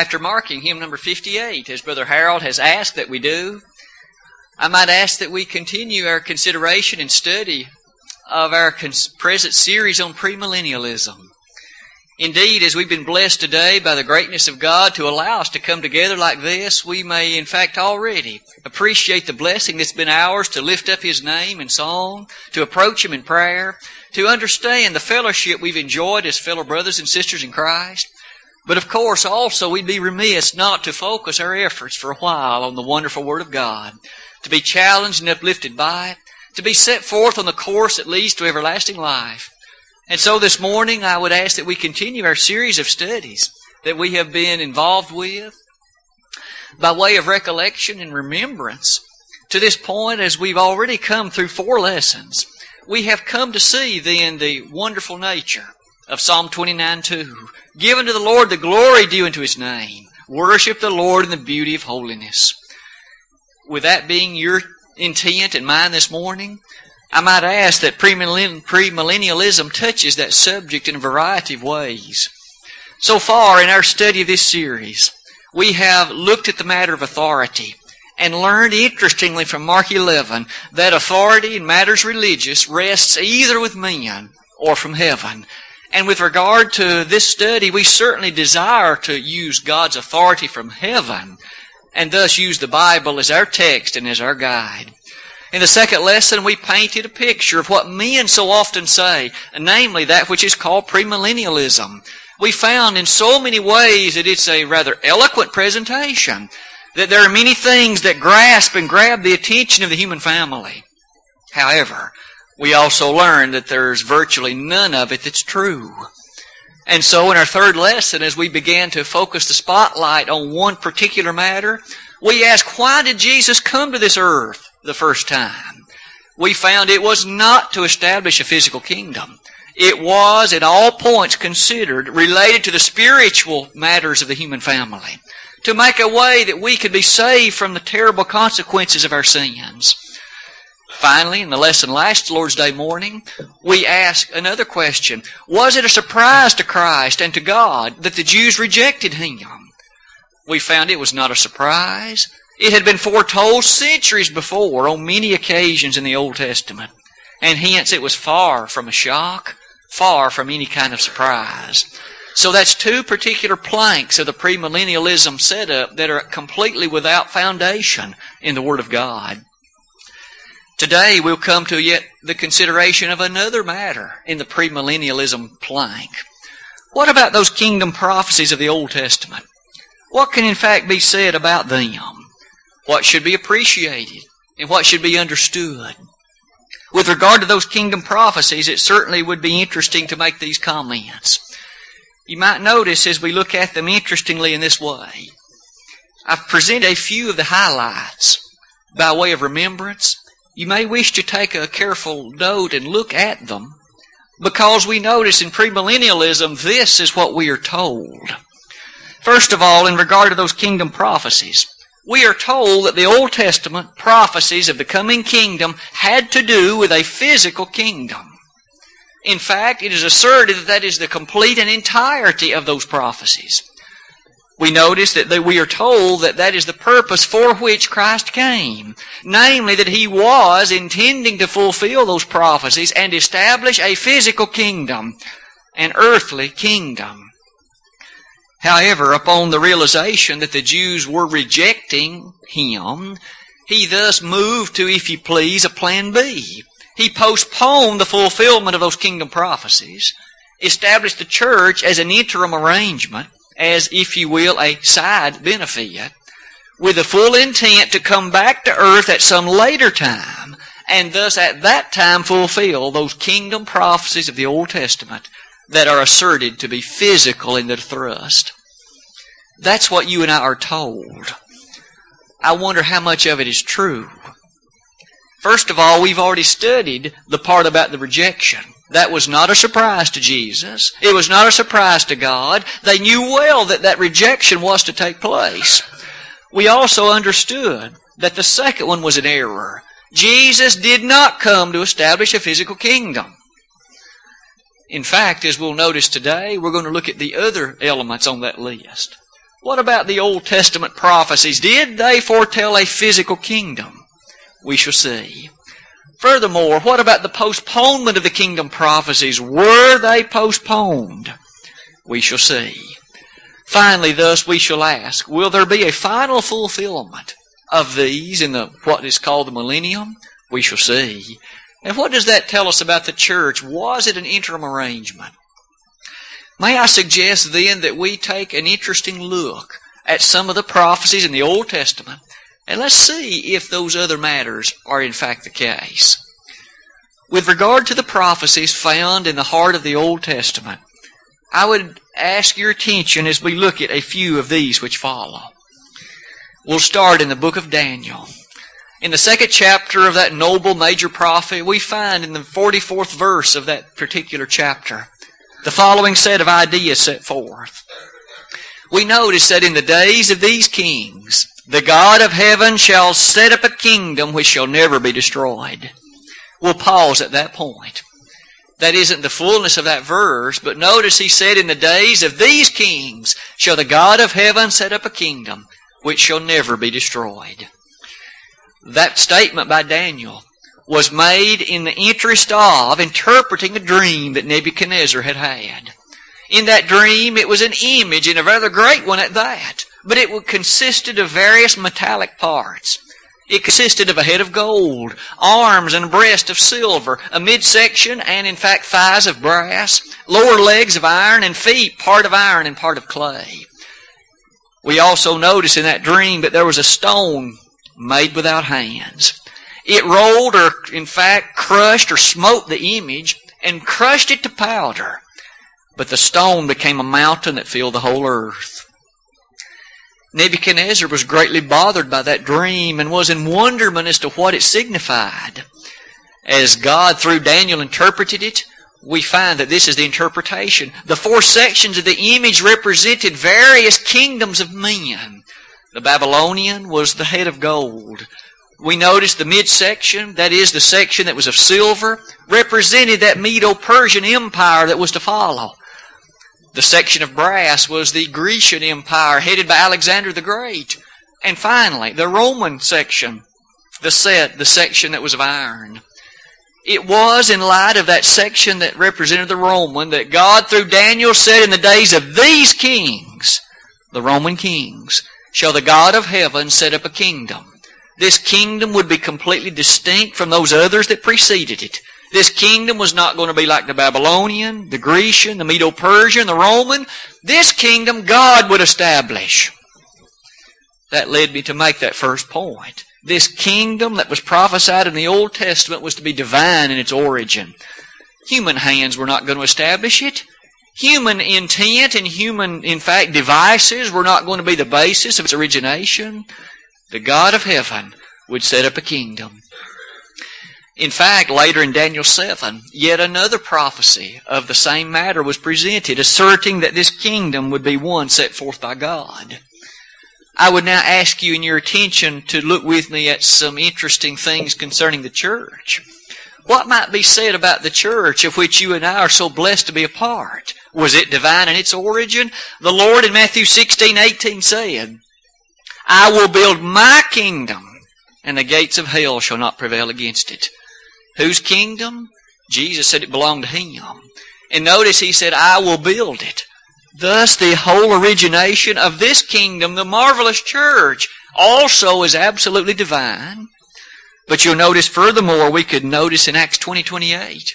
after marking hymn number 58, as Brother Harold has asked that we do, I might ask that we continue our consideration and study of our present series on premillennialism. Indeed, as we've been blessed today by the greatness of God to allow us to come together like this, we may in fact already appreciate the blessing that's been ours to lift up His name in song, to approach Him in prayer, to understand the fellowship we've enjoyed as fellow brothers and sisters in Christ. But of course, also, we'd be remiss not to focus our efforts for a while on the wonderful Word of God, to be challenged and uplifted by it, to be set forth on the course that leads to everlasting life. And so this morning I would ask that we continue our series of studies that we have been involved with by way of recollection and remembrance. To this point, as we've already come through four lessons, we have come to see then the wonderful nature of Psalm 29 2. Given to the Lord the glory due unto His name. Worship the Lord in the beauty of holiness. With that being your intent and mine this morning, I might ask that premillennialism touches that subject in a variety of ways. So far in our study of this series, we have looked at the matter of authority and learned interestingly from Mark 11 that authority in matters religious rests either with men or from heaven. And with regard to this study, we certainly desire to use God's authority from heaven and thus use the Bible as our text and as our guide. In the second lesson, we painted a picture of what men so often say, namely that which is called premillennialism. We found in so many ways that it's a rather eloquent presentation, that there are many things that grasp and grab the attention of the human family. However, we also learned that there's virtually none of it that's true. And so in our third lesson, as we began to focus the spotlight on one particular matter, we asked, why did Jesus come to this earth? the first time. We found it was not to establish a physical kingdom. It was at all points considered related to the spiritual matters of the human family. To make a way that we could be saved from the terrible consequences of our sins. Finally, in the lesson last Lord's Day morning, we asked another question. Was it a surprise to Christ and to God that the Jews rejected Him? We found it was not a surprise. It had been foretold centuries before on many occasions in the Old Testament, and hence it was far from a shock, far from any kind of surprise. So that's two particular planks of the premillennialism setup that are completely without foundation in the Word of God. Today we'll come to yet the consideration of another matter in the premillennialism plank. What about those kingdom prophecies of the Old Testament? What can in fact be said about them? what should be appreciated, and what should be understood. With regard to those kingdom prophecies, it certainly would be interesting to make these comments. You might notice as we look at them interestingly in this way. I've presented a few of the highlights by way of remembrance. You may wish to take a careful note and look at them because we notice in premillennialism this is what we are told. First of all, in regard to those kingdom prophecies, we are told that the Old Testament prophecies of the coming kingdom had to do with a physical kingdom. In fact, it is asserted that that is the complete and entirety of those prophecies. We notice that we are told that that is the purpose for which Christ came. Namely, that He was intending to fulfill those prophecies and establish a physical kingdom, an earthly kingdom. However, upon the realization that the Jews were rejecting him, he thus moved to, if you please, a plan B. He postponed the fulfillment of those kingdom prophecies, established the church as an interim arrangement, as, if you will, a side benefit, with the full intent to come back to earth at some later time, and thus at that time fulfill those kingdom prophecies of the Old Testament that are asserted to be physical in their thrust. That's what you and I are told. I wonder how much of it is true. First of all, we've already studied the part about the rejection. That was not a surprise to Jesus. It was not a surprise to God. They knew well that that rejection was to take place. We also understood that the second one was an error. Jesus did not come to establish a physical kingdom. In fact, as we'll notice today, we're going to look at the other elements on that list. What about the Old Testament prophecies? Did they foretell a physical kingdom? We shall see. Furthermore, what about the postponement of the kingdom prophecies? Were they postponed? We shall see. Finally, thus, we shall ask, will there be a final fulfillment of these in the what is called the millennium? We shall see. And what does that tell us about the church? Was it an interim arrangement? May I suggest then that we take an interesting look at some of the prophecies in the Old Testament and let's see if those other matters are in fact the case. With regard to the prophecies found in the heart of the Old Testament, I would ask your attention as we look at a few of these which follow. We'll start in the book of Daniel. In the second chapter of that noble major prophet, we find in the 44th verse of that particular chapter, the following set of ideas set forth. We notice that in the days of these kings, the God of heaven shall set up a kingdom which shall never be destroyed. We'll pause at that point. That isn't the fullness of that verse, but notice he said, In the days of these kings shall the God of heaven set up a kingdom which shall never be destroyed. That statement by Daniel was made in the interest of interpreting a dream that Nebuchadnezzar had had. In that dream, it was an image, and a rather great one at that. But it consisted of various metallic parts. It consisted of a head of gold, arms and breast of silver, a midsection and in fact thighs of brass, lower legs of iron, and feet part of iron and part of clay. We also notice in that dream that there was a stone made without hands. It rolled or, in fact, crushed or smote the image and crushed it to powder. But the stone became a mountain that filled the whole earth. Nebuchadnezzar was greatly bothered by that dream and was in wonderment as to what it signified. As God, through Daniel, interpreted it, we find that this is the interpretation. The four sections of the image represented various kingdoms of men. The Babylonian was the head of gold we notice the midsection, that is the section that was of silver, represented that Medo-Persian empire that was to follow. The section of brass was the Grecian empire headed by Alexander the Great. And finally, the Roman section, the set, the section that was of iron. It was in light of that section that represented the Roman that God through Daniel said in the days of these kings, the Roman kings, shall the God of heaven set up a kingdom this kingdom would be completely distinct from those others that preceded it. This kingdom was not going to be like the Babylonian, the Grecian, the Medo-Persian, the Roman. This kingdom God would establish. That led me to make that first point. This kingdom that was prophesied in the Old Testament was to be divine in its origin. Human hands were not going to establish it. Human intent and human, in fact, devices were not going to be the basis of its origination the God of heaven would set up a kingdom. In fact, later in Daniel 7, yet another prophecy of the same matter was presented, asserting that this kingdom would be one set forth by God. I would now ask you in your attention to look with me at some interesting things concerning the church. What might be said about the church of which you and I are so blessed to be a part? Was it divine in its origin? The Lord in Matthew 16, 18 said, I will build my kingdom, and the gates of hell shall not prevail against it. Whose kingdom? Jesus said it belonged to Him. And notice He said, I will build it. Thus, the whole origination of this kingdom, the marvelous church, also is absolutely divine. But you'll notice furthermore, we could notice in Acts 20, 28,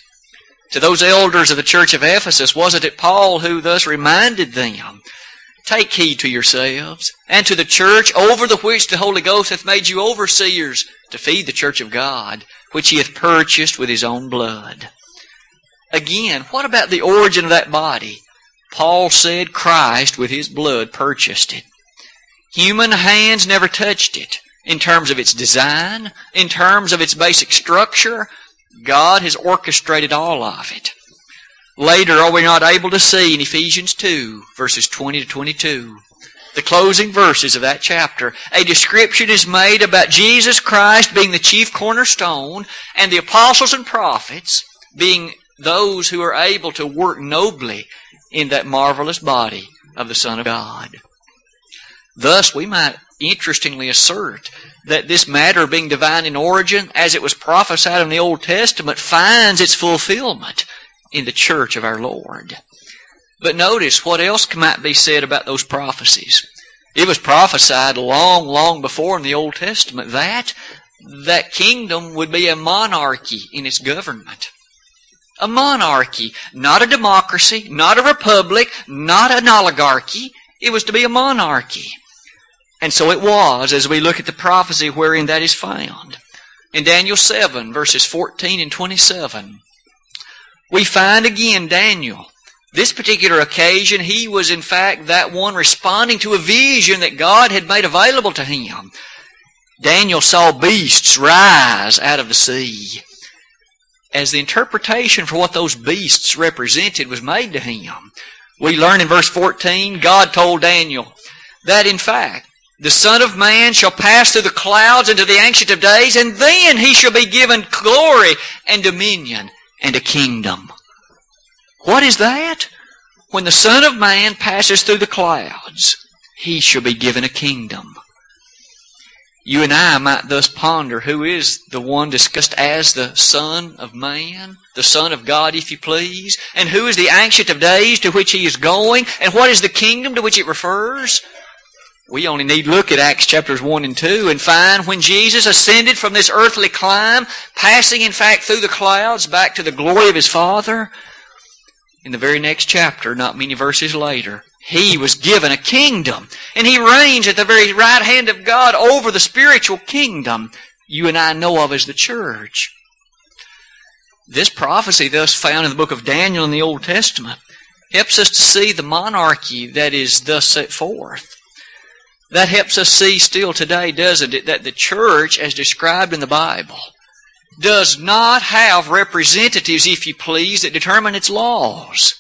to those elders of the church of Ephesus, wasn't it Paul who thus reminded them Take heed to yourselves and to the church over the which the Holy Ghost hath made you overseers to feed the church of God, which he hath purchased with his own blood. Again, what about the origin of that body? Paul said Christ with his blood purchased it. Human hands never touched it. In terms of its design, in terms of its basic structure, God has orchestrated all of it. Later, are we not able to see in Ephesians 2, verses 20 to 22, the closing verses of that chapter, a description is made about Jesus Christ being the chief cornerstone and the apostles and prophets being those who are able to work nobly in that marvelous body of the Son of God. Thus, we might interestingly assert that this matter being divine in origin, as it was prophesied in the Old Testament, finds its fulfillment in the church of our Lord. But notice what else might be said about those prophecies. It was prophesied long, long before in the Old Testament that that kingdom would be a monarchy in its government. A monarchy, not a democracy, not a republic, not an oligarchy. It was to be a monarchy. And so it was as we look at the prophecy wherein that is found. In Daniel 7, verses 14 and 27, we find again Daniel. This particular occasion, he was in fact that one responding to a vision that God had made available to him. Daniel saw beasts rise out of the sea. As the interpretation for what those beasts represented was made to him, we learn in verse 14, God told Daniel that in fact, the Son of Man shall pass through the clouds into the Ancient of Days, and then he shall be given glory and dominion and a kingdom. What is that? When the Son of Man passes through the clouds, he shall be given a kingdom. You and I might thus ponder who is the one discussed as the Son of Man, the Son of God, if you please, and who is the Ancient of Days to which he is going, and what is the kingdom to which it refers? We only need look at Acts chapters 1 and 2 and find when Jesus ascended from this earthly clime, passing in fact through the clouds back to the glory of his Father, in the very next chapter, not many verses later, he was given a kingdom. And he reigns at the very right hand of God over the spiritual kingdom you and I know of as the church. This prophecy, thus found in the book of Daniel in the Old Testament, helps us to see the monarchy that is thus set forth. That helps us see still today, doesn't it, that the church, as described in the Bible, does not have representatives, if you please, that determine its laws.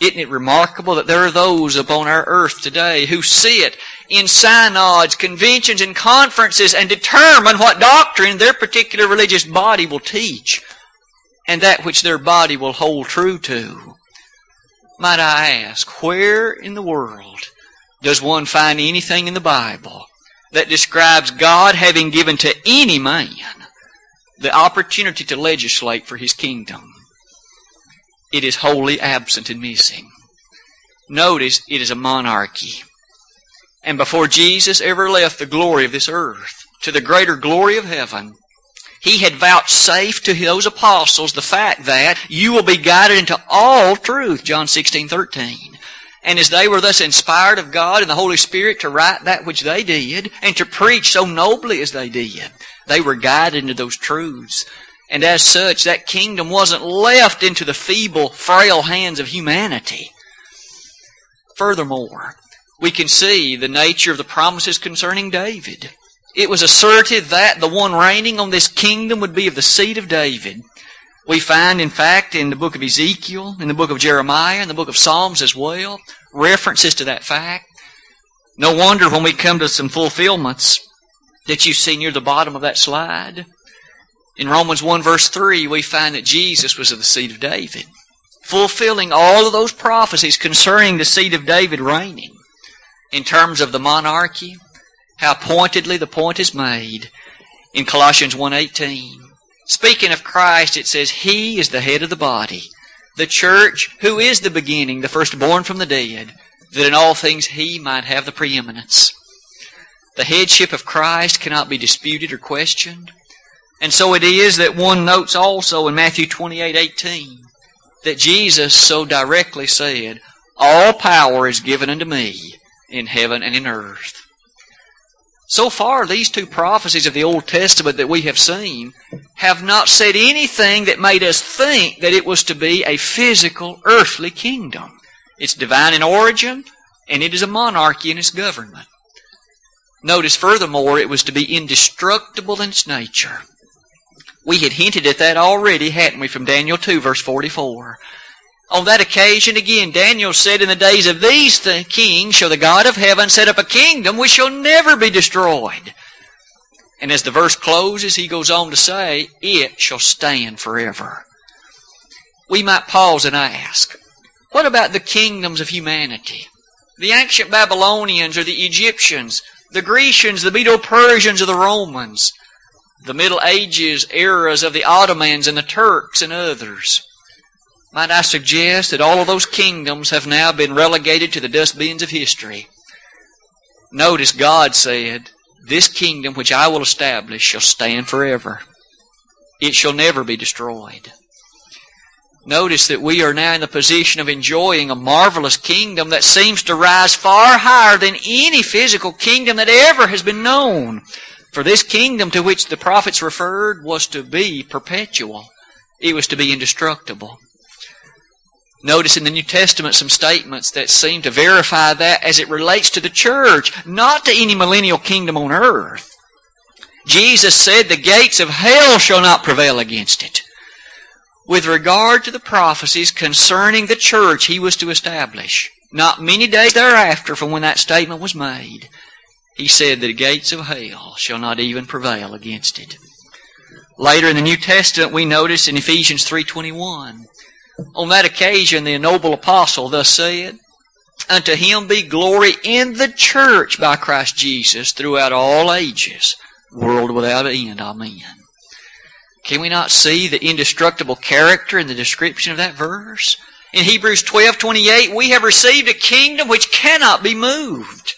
Isn't it remarkable that there are those upon our earth today who sit in synods, conventions, and conferences and determine what doctrine their particular religious body will teach and that which their body will hold true to? Might I ask, where in the world does one find anything in the Bible that describes God having given to any man the opportunity to legislate for his kingdom? it is wholly absent and missing. Notice it is a monarchy. And before Jesus ever left the glory of this earth to the greater glory of heaven, he had vouchsafed to those apostles the fact that you will be guided into all truth, John 16, 13. And as they were thus inspired of God and the Holy Spirit to write that which they did, and to preach so nobly as they did, they were guided into those truths. And as such, that kingdom wasn't left into the feeble, frail hands of humanity. Furthermore, we can see the nature of the promises concerning David. It was asserted that the one reigning on this kingdom would be of the seed of David. We find, in fact, in the book of Ezekiel, in the book of Jeremiah, in the book of Psalms as well, references to that fact. No wonder when we come to some fulfillments that you see near the bottom of that slide. In Romans 1 verse 3, we find that Jesus was of the seed of David, fulfilling all of those prophecies concerning the seed of David reigning. In terms of the monarchy, how pointedly the point is made in Colossians 1.18. Speaking of Christ, it says, He is the head of the body, the church, who is the beginning, the firstborn from the dead, that in all things He might have the preeminence. The headship of Christ cannot be disputed or questioned. And so it is that one notes also in Matthew 28 18 that Jesus so directly said, All power is given unto me in heaven and in earth. So far, these two prophecies of the Old Testament that we have seen have not said anything that made us think that it was to be a physical, earthly kingdom. It's divine in origin, and it is a monarchy in its government. Notice furthermore, it was to be indestructible in its nature. We had hinted at that already, hadn't we, from Daniel 2, verse 44. On that occasion, again, Daniel said, In the days of these th- kings shall the God of heaven set up a kingdom which shall never be destroyed. And as the verse closes, he goes on to say, It shall stand forever. We might pause and ask, What about the kingdoms of humanity? The ancient Babylonians or the Egyptians, the Grecians, the Medo Persians, or the Romans, the Middle Ages eras of the Ottomans and the Turks and others. Might I suggest that all of those kingdoms have now been relegated to the dustbins of history? Notice God said, This kingdom which I will establish shall stand forever. It shall never be destroyed. Notice that we are now in the position of enjoying a marvelous kingdom that seems to rise far higher than any physical kingdom that ever has been known. For this kingdom to which the prophets referred was to be perpetual. It was to be indestructible. Notice in the New Testament some statements that seem to verify that as it relates to the church, not to any millennial kingdom on earth. Jesus said, The gates of hell shall not prevail against it with regard to the prophecies concerning the church he was to establish. Not many days thereafter from when that statement was made, he said that the gates of hell shall not even prevail against it. Later in the New Testament we notice in Ephesians 3.21, on that occasion the noble apostle thus said, Unto him be glory in the church by Christ Jesus throughout all ages, world without end. Amen. Can we not see the indestructible character in the description of that verse? In Hebrews 12:28, we have received a kingdom which cannot be moved.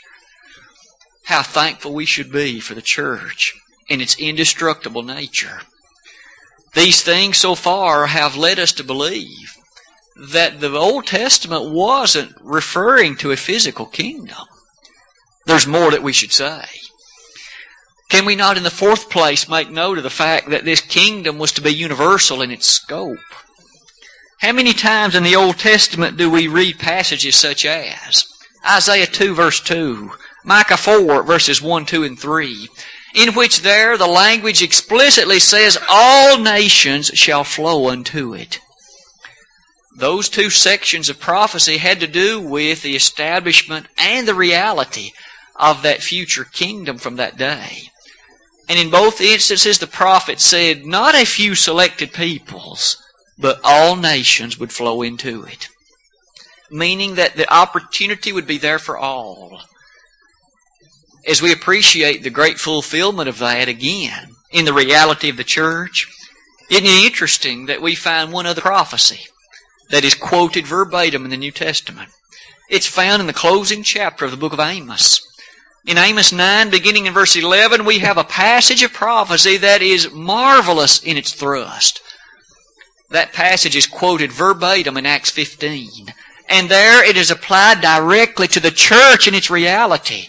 How thankful we should be for the church and its indestructible nature. These things so far have led us to believe that the Old Testament wasn't referring to a physical kingdom. There's more that we should say. Can we not, in the fourth place, make note of the fact that this kingdom was to be universal in its scope? How many times in the Old Testament do we read passages such as Isaiah 2 verse 2, Micah 4 verses 1, 2, and 3, in which there the language explicitly says, All nations shall flow unto it. Those two sections of prophecy had to do with the establishment and the reality of that future kingdom from that day. And in both instances, the prophet said, not a few selected peoples, but all nations would flow into it. Meaning that the opportunity would be there for all. As we appreciate the great fulfillment of that again in the reality of the church, isn't it interesting that we find one other prophecy that is quoted verbatim in the New Testament? It's found in the closing chapter of the book of Amos. In Amos 9, beginning in verse 11, we have a passage of prophecy that is marvelous in its thrust. That passage is quoted verbatim in Acts 15. And there it is applied directly to the church in its reality.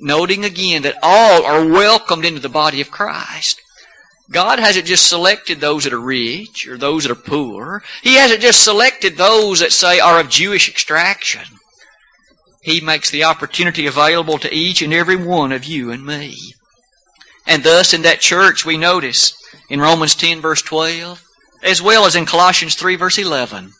Noting again that all are welcomed into the body of Christ. God hasn't just selected those that are rich or those that are poor. He hasn't just selected those that say are of Jewish extraction. He makes the opportunity available to each and every one of you and me. And thus in that church we notice in Romans 10 verse 12, as well as in Colossians 3 verse 11,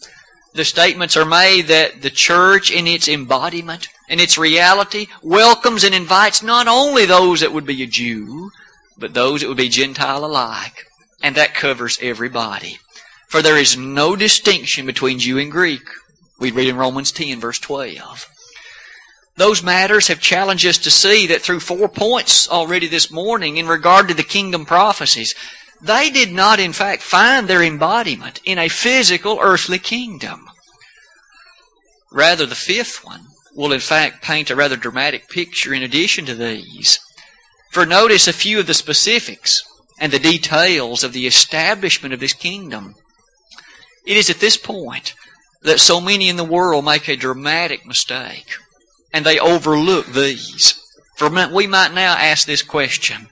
the statements are made that the church in its embodiment and its reality welcomes and invites not only those that would be a Jew, but those that would be Gentile alike. And that covers everybody. For there is no distinction between Jew and Greek. We read in Romans 10 verse 12. Those matters have challenged us to see that through four points already this morning in regard to the kingdom prophecies, they did not in fact find their embodiment in a physical earthly kingdom. Rather, the fifth one will in fact paint a rather dramatic picture in addition to these. For notice a few of the specifics and the details of the establishment of this kingdom. It is at this point that so many in the world make a dramatic mistake and they overlook these. For we might now ask this question.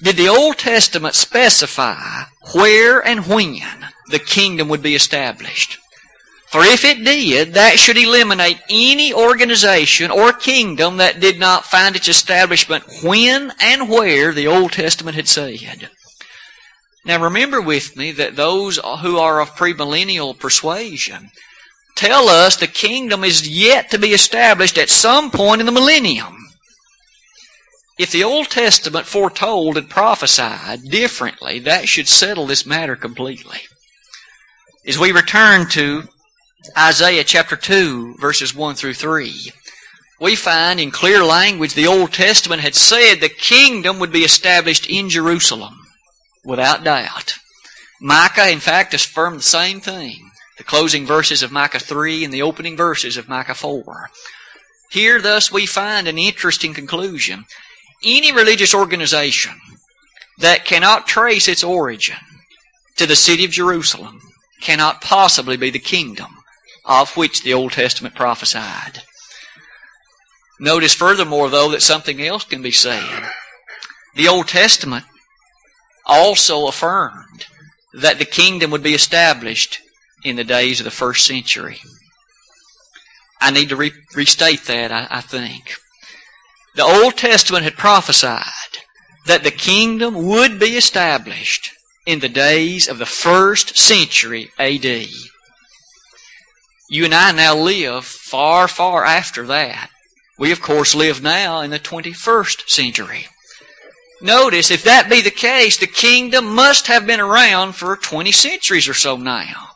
Did the Old Testament specify where and when the kingdom would be established? For if it did, that should eliminate any organization or kingdom that did not find its establishment when and where the Old Testament had said. Now remember with me that those who are of premillennial persuasion tell us the kingdom is yet to be established at some point in the millennium. If the Old Testament foretold and prophesied differently, that should settle this matter completely. As we return to Isaiah chapter 2, verses 1 through 3, we find in clear language the Old Testament had said the kingdom would be established in Jerusalem, without doubt. Micah, in fact, affirmed the same thing. The closing verses of Micah 3 and the opening verses of Micah 4. Here, thus, we find an interesting conclusion. Any religious organization that cannot trace its origin to the city of Jerusalem cannot possibly be the kingdom of which the Old Testament prophesied. Notice furthermore, though, that something else can be said. The Old Testament also affirmed that the kingdom would be established in the days of the first century. I need to re- restate that, I, I think. The Old Testament had prophesied that the kingdom would be established in the days of the first century AD. You and I now live far, far after that. We, of course, live now in the 21st century. Notice, if that be the case, the kingdom must have been around for 20 centuries or so now.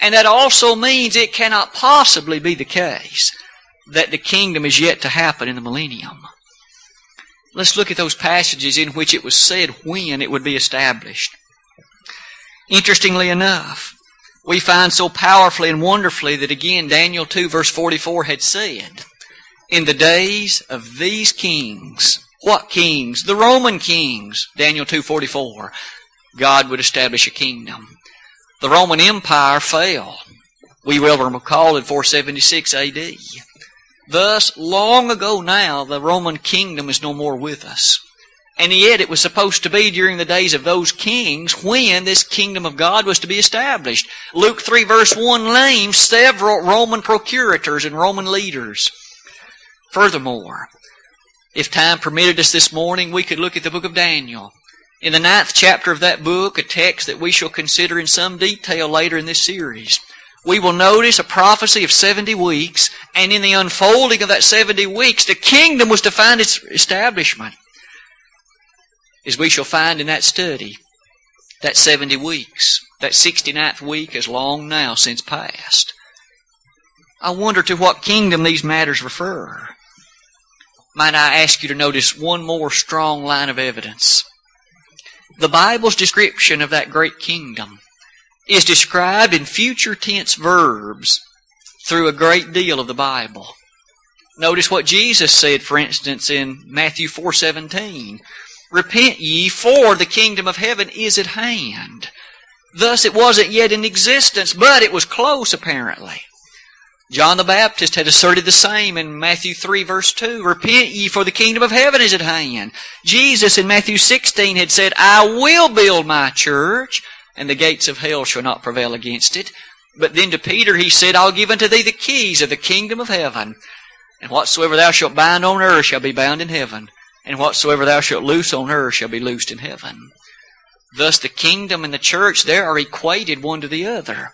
And that also means it cannot possibly be the case that the kingdom is yet to happen in the millennium. Let's look at those passages in which it was said when it would be established. Interestingly enough, we find so powerfully and wonderfully that again Daniel 2 verse 44 had said, In the days of these kings, what kings? The Roman kings, Daniel 2.44, God would establish a kingdom. The Roman Empire fell. We will recall in 476 AD. Thus, long ago now, the Roman kingdom is no more with us. And yet it was supposed to be during the days of those kings when this kingdom of God was to be established. Luke 3 verse 1 names several Roman procurators and Roman leaders. Furthermore, if time permitted us this morning, we could look at the book of Daniel. In the ninth chapter of that book, a text that we shall consider in some detail later in this series, we will notice a prophecy of 70 weeks, and in the unfolding of that 70 weeks, the kingdom was to find its establishment. As we shall find in that study, that 70 weeks, that 69th week is long now since past. I wonder to what kingdom these matters refer. Might I ask you to notice one more strong line of evidence? The Bible's description of that great kingdom is described in future tense verbs through a great deal of the Bible. Notice what Jesus said, for instance, in Matthew 4:17. Repent ye, for the kingdom of heaven is at hand. Thus it wasn't yet in existence, but it was close apparently. John the Baptist had asserted the same in Matthew 3 verse 2. Repent ye for the kingdom of heaven is at hand. Jesus in Matthew 16 had said, I will build my church and the gates of hell shall not prevail against it. But then to Peter he said, I'll give unto thee the keys of the kingdom of heaven. And whatsoever thou shalt bind on earth shall be bound in heaven. And whatsoever thou shalt loose on earth shall be loosed in heaven. Thus the kingdom and the church there are equated one to the other.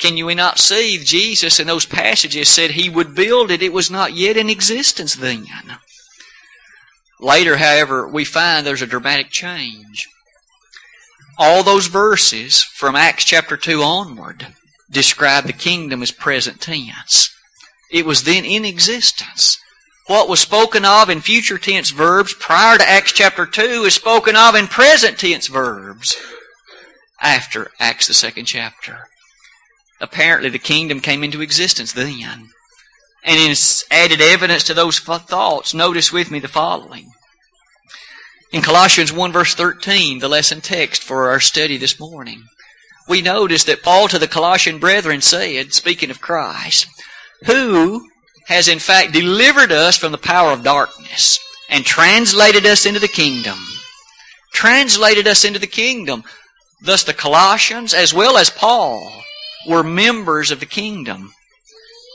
Can you not see Jesus in those passages said he would build it? It was not yet in existence then. Later, however, we find there's a dramatic change. All those verses from Acts chapter 2 onward describe the kingdom as present tense. It was then in existence. What was spoken of in future tense verbs prior to Acts chapter 2 is spoken of in present tense verbs after Acts the second chapter. Apparently, the kingdom came into existence then. And in added evidence to those thoughts, notice with me the following. In Colossians 1 verse 13, the lesson text for our study this morning, we notice that Paul to the Colossian brethren said, speaking of Christ, who has in fact delivered us from the power of darkness and translated us into the kingdom. Translated us into the kingdom. Thus the Colossians, as well as Paul, were members of the kingdom.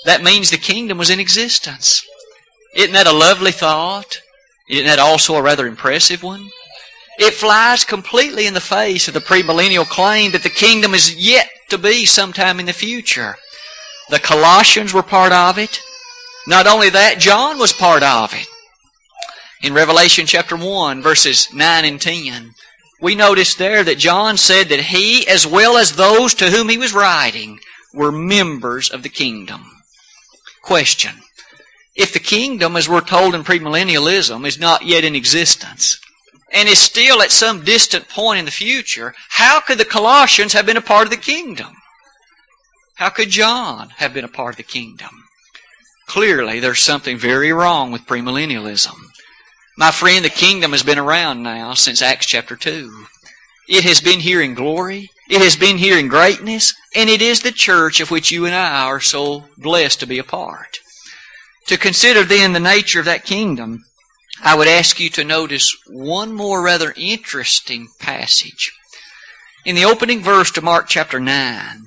That means the kingdom was in existence. Isn't that a lovely thought? Isn't that also a rather impressive one? It flies completely in the face of the premillennial claim that the kingdom is yet to be sometime in the future. The Colossians were part of it. Not only that, John was part of it. In Revelation chapter 1, verses 9 and 10, we notice there that John said that he, as well as those to whom he was writing, were members of the kingdom. Question. if the kingdom, as we're told in premillennialism, is not yet in existence, and is still at some distant point in the future, how could the Colossians have been a part of the kingdom? How could John have been a part of the kingdom? Clearly, there's something very wrong with premillennialism. My friend, the kingdom has been around now since Acts chapter 2. It has been here in glory. It has been here in greatness. And it is the church of which you and I are so blessed to be a part. To consider then the nature of that kingdom, I would ask you to notice one more rather interesting passage. In the opening verse to Mark chapter 9,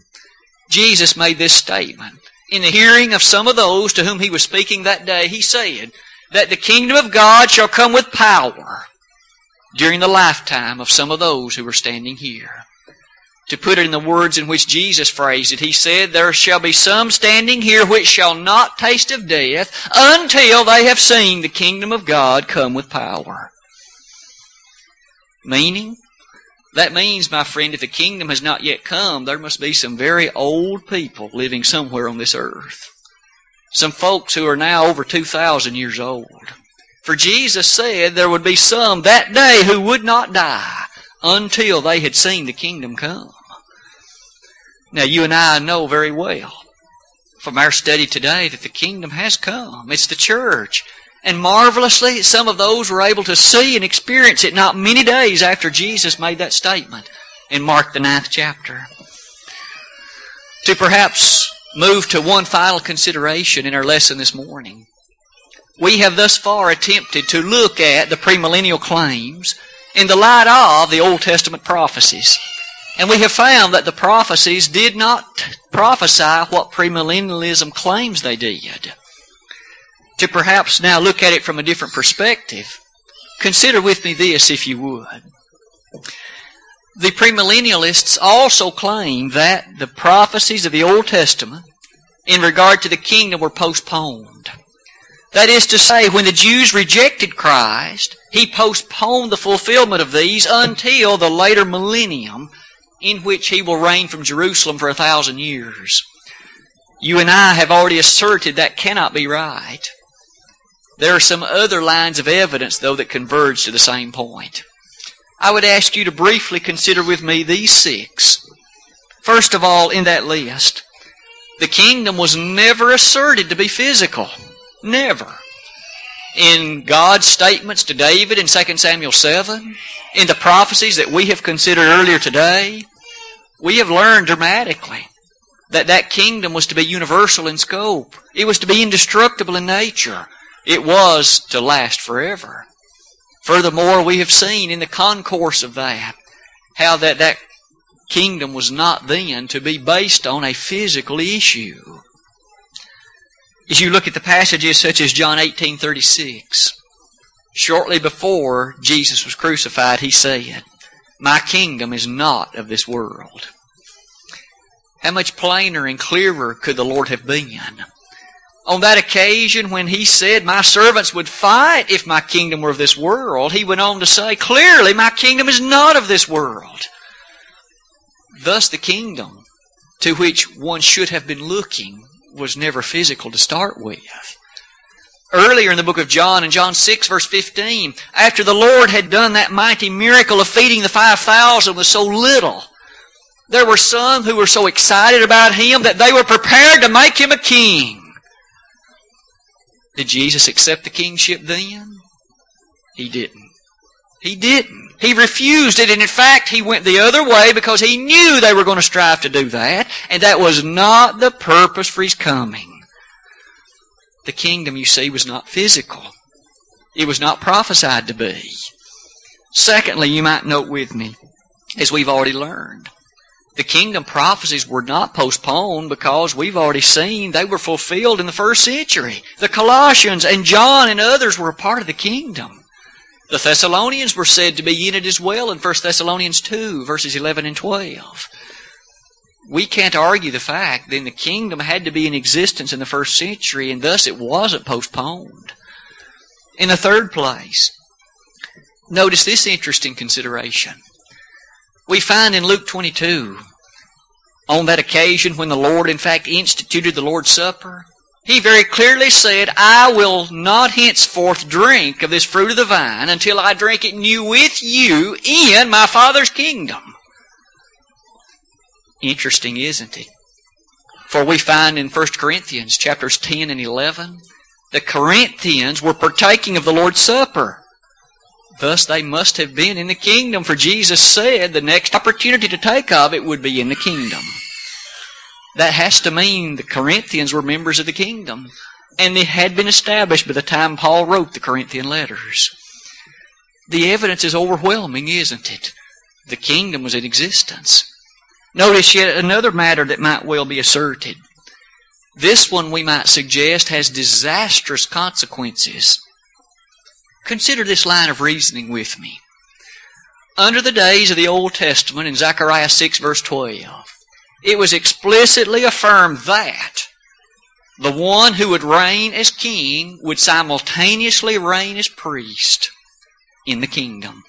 Jesus made this statement. In the hearing of some of those to whom he was speaking that day, he said that the kingdom of God shall come with power during the lifetime of some of those who are standing here. To put it in the words in which Jesus phrased it, he said, There shall be some standing here which shall not taste of death until they have seen the kingdom of God come with power. Meaning, that means, my friend, if the kingdom has not yet come, there must be some very old people living somewhere on this earth. Some folks who are now over 2,000 years old. For Jesus said there would be some that day who would not die until they had seen the kingdom come. Now, you and I know very well from our study today that the kingdom has come. It's the church. And marvelously, some of those were able to see and experience it not many days after Jesus made that statement in Mark the ninth chapter. To perhaps move to one final consideration in our lesson this morning. We have thus far attempted to look at the premillennial claims in the light of the Old Testament prophecies. And we have found that the prophecies did not prophesy what premillennialism claims they did. To perhaps now look at it from a different perspective, consider with me this if you would. The premillennialists also claim that the prophecies of the Old Testament in regard to the kingdom were postponed. That is to say, when the Jews rejected Christ, He postponed the fulfillment of these until the later millennium in which he will reign from Jerusalem for a thousand years. You and I have already asserted that cannot be right. There are some other lines of evidence, though, that converge to the same point. I would ask you to briefly consider with me these six. First of all, in that list, the kingdom was never asserted to be physical. Never. In God's statements to David in 2 Samuel 7, in the prophecies that we have considered earlier today, we have learned dramatically that that kingdom was to be universal in scope. It was to be indestructible in nature. It was to last forever. Furthermore, we have seen in the concourse of that how that that kingdom was not then to be based on a physical issue. As you look at the passages such as John 18:36, Shortly before Jesus was crucified, he said, My kingdom is not of this world. How much plainer and clearer could the Lord have been? On that occasion when he said, My servants would fight if my kingdom were of this world, he went on to say, Clearly, my kingdom is not of this world. Thus, the kingdom to which one should have been looking was never physical to start with earlier in the book of John, in John 6, verse 15, after the Lord had done that mighty miracle of feeding the 5,000 with so little, there were some who were so excited about him that they were prepared to make him a king. Did Jesus accept the kingship then? He didn't. He didn't. He refused it, and in fact, he went the other way because he knew they were going to strive to do that, and that was not the purpose for his coming. The kingdom, you see, was not physical. It was not prophesied to be. Secondly, you might note with me, as we've already learned, the kingdom prophecies were not postponed because we've already seen they were fulfilled in the first century. The Colossians and John and others were a part of the kingdom. The Thessalonians were said to be in it as well in 1 Thessalonians 2, verses 11 and 12 we can't argue the fact then the kingdom had to be in existence in the first century and thus it wasn't postponed. In the third place, notice this interesting consideration. We find in Luke 22, on that occasion when the Lord in fact instituted the Lord's Supper, He very clearly said, I will not henceforth drink of this fruit of the vine until I drink it new with you in my Father's kingdom. Interesting, isn't it? For we find in 1 Corinthians chapters 10 and 11, the Corinthians were partaking of the Lord's Supper. Thus they must have been in the kingdom, for Jesus said the next opportunity to take of it would be in the kingdom. That has to mean the Corinthians were members of the kingdom. And it had been established by the time Paul wrote the Corinthian letters. The evidence is overwhelming, isn't it? The kingdom was in existence. Notice yet another matter that might well be asserted. This one, we might suggest, has disastrous consequences. Consider this line of reasoning with me. Under the days of the Old Testament, in Zechariah 6, verse 12, it was explicitly affirmed that the one who would reign as king would simultaneously reign as priest in the kingdom.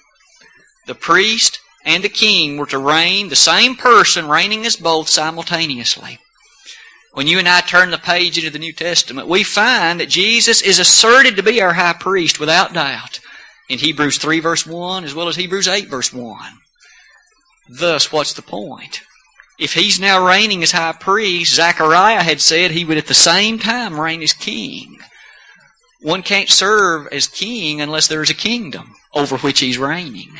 The priest and the king were to reign, the same person reigning as both simultaneously. When you and I turn the page into the New Testament, we find that Jesus is asserted to be our high priest without doubt in Hebrews 3 verse 1 as well as Hebrews 8 verse 1. Thus, what's the point? If he's now reigning as high priest, Zechariah had said he would at the same time reign as king. One can't serve as king unless there is a kingdom over which he's reigning.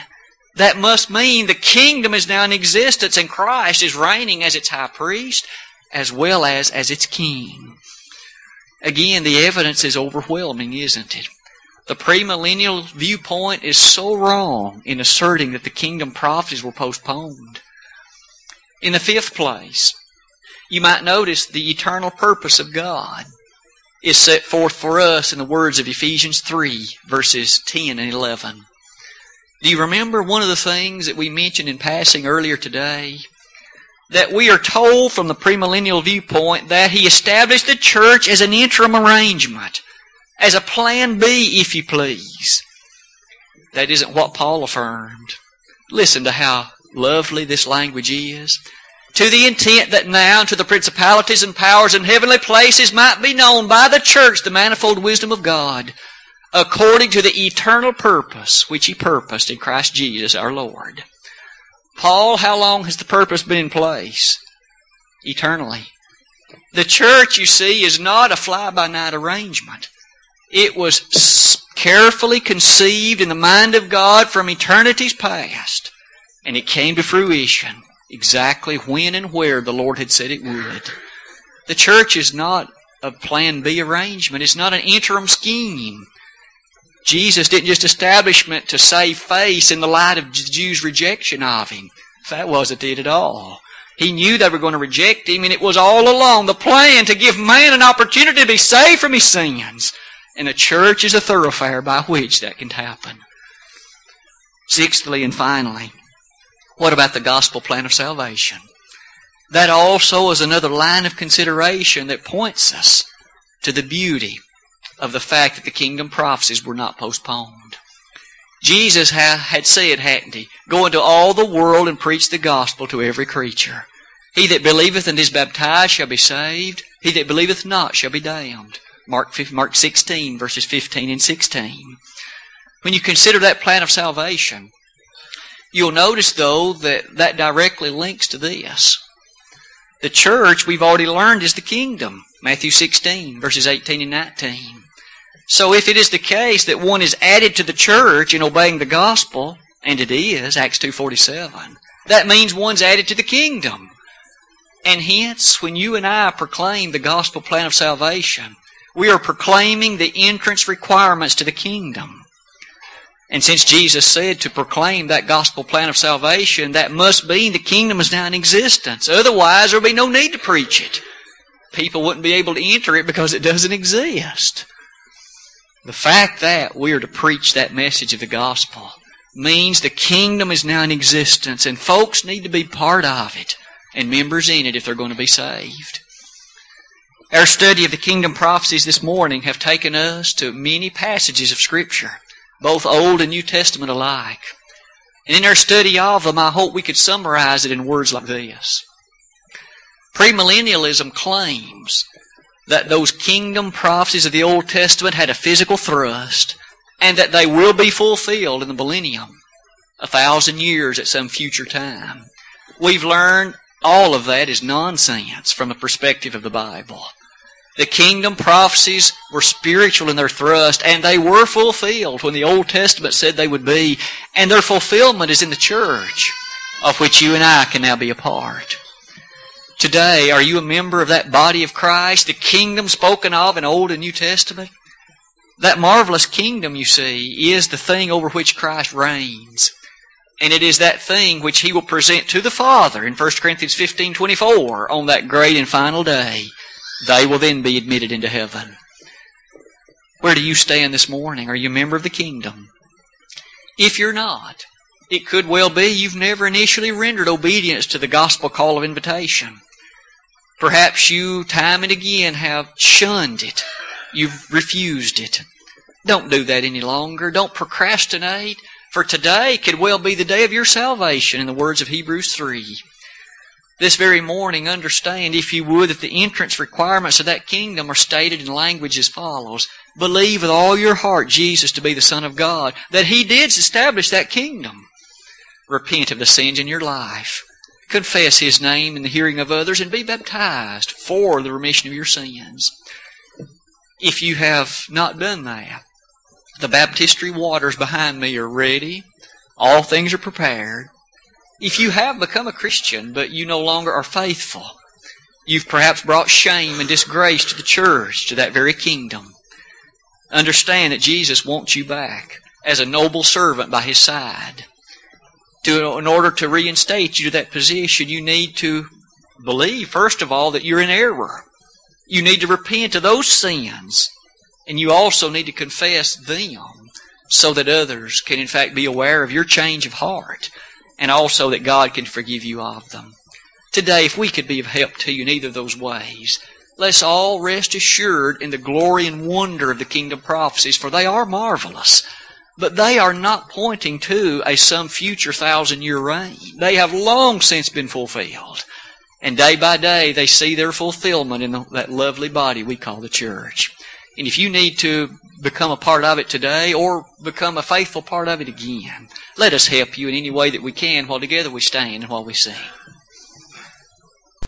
That must mean the kingdom is now in existence and Christ is reigning as its high priest as well as as its king. Again, the evidence is overwhelming, isn't it? The premillennial viewpoint is so wrong in asserting that the kingdom prophecies were postponed. In the fifth place, you might notice the eternal purpose of God is set forth for us in the words of Ephesians 3, verses 10 and 11. Do you remember one of the things that we mentioned in passing earlier today? That we are told from the premillennial viewpoint that He established the church as an interim arrangement, as a plan B, if you please. That isn't what Paul affirmed. Listen to how lovely this language is. To the intent that now to the principalities and powers in heavenly places might be known by the church the manifold wisdom of God according to the eternal purpose which He purposed in Christ Jesus our Lord. Paul, how long has the purpose been in place? Eternally. The church, you see, is not a fly-by-night arrangement. It was carefully conceived in the mind of God from eternity's past, and it came to fruition exactly when and where the Lord had said it would. The church is not a plan B arrangement. It's not an interim scheme. Jesus didn't just establish it to save face in the light of the Jews' rejection of him. That wasn't it at all. He knew they were going to reject him, and it was all along the plan to give man an opportunity to be saved from his sins. And the church is a thoroughfare by which that can happen. Sixthly and finally, what about the gospel plan of salvation? That also is another line of consideration that points us to the beauty of the fact that the kingdom prophecies were not postponed. Jesus had said, hadn't he? Go into all the world and preach the gospel to every creature. He that believeth and is baptized shall be saved. He that believeth not shall be damned. Mark, Mark 16, verses 15 and 16. When you consider that plan of salvation, you'll notice, though, that that directly links to this. The church, we've already learned, is the kingdom. Matthew 16, verses 18 and 19. So if it is the case that one is added to the church in obeying the gospel, and it is, Acts 2.47, that means one's added to the kingdom. And hence, when you and I proclaim the gospel plan of salvation, we are proclaiming the entrance requirements to the kingdom. And since Jesus said to proclaim that gospel plan of salvation, that must mean the kingdom is now in existence. Otherwise, there would be no need to preach it. People wouldn't be able to enter it because it doesn't exist. The fact that we are to preach that message of the gospel means the kingdom is now in existence and folks need to be part of it and members in it if they're going to be saved. Our study of the kingdom prophecies this morning have taken us to many passages of Scripture, both Old and New Testament alike. And in our study of them, I hope we could summarize it in words like this. Premillennialism claims that those kingdom prophecies of the Old Testament had a physical thrust and that they will be fulfilled in the millennium, a thousand years at some future time. We've learned all of that is nonsense from the perspective of the Bible. The kingdom prophecies were spiritual in their thrust, and they were fulfilled when the Old Testament said they would be, and their fulfillment is in the church, of which you and I can now be a part. Today, are you a member of that body of Christ, the kingdom spoken of in Old and New Testament? That marvelous kingdom, you see, is the thing over which Christ reigns. And it is that thing which he will present to the Father in 1 Corinthians 15, 24 on that great and final day. They will then be admitted into heaven. Where do you stand this morning? Are you a member of the kingdom? If you're not, it could well be you've never initially rendered obedience to the gospel call of invitation. Perhaps you, time and again, have shunned it. You've refused it. Don't do that any longer. Don't procrastinate. For today could well be the day of your salvation, in the words of Hebrews 3. This very morning, understand, if you would, that the entrance requirements of that kingdom are stated in language as follows. Believe with all your heart Jesus to be the Son of God, that He did establish that kingdom. Repent of the sins in your life. Confess His name in the hearing of others and be baptized for the remission of your sins. If you have not done that, the baptistry waters behind me are ready. All things are prepared. If you have become a Christian, but you no longer are faithful, you've perhaps brought shame and disgrace to the church, to that very kingdom. Understand that Jesus wants you back as a noble servant by his side. To, in order to reinstate you to that position, you need to believe, first of all, that you're in error. You need to repent of those sins. And you also need to confess them so that others can, in fact, be aware of your change of heart and also that God can forgive you of them. Today, if we could be of help to you in either of those ways, let's all rest assured in the glory and wonder of the kingdom prophecies, for they are marvelous. But they are not pointing to a some future thousand year reign. They have long since been fulfilled. And day by day, they see their fulfillment in that lovely body we call the church. And if you need to become a part of it today or become a faithful part of it again, let us help you in any way that we can while together we stand and while we sing.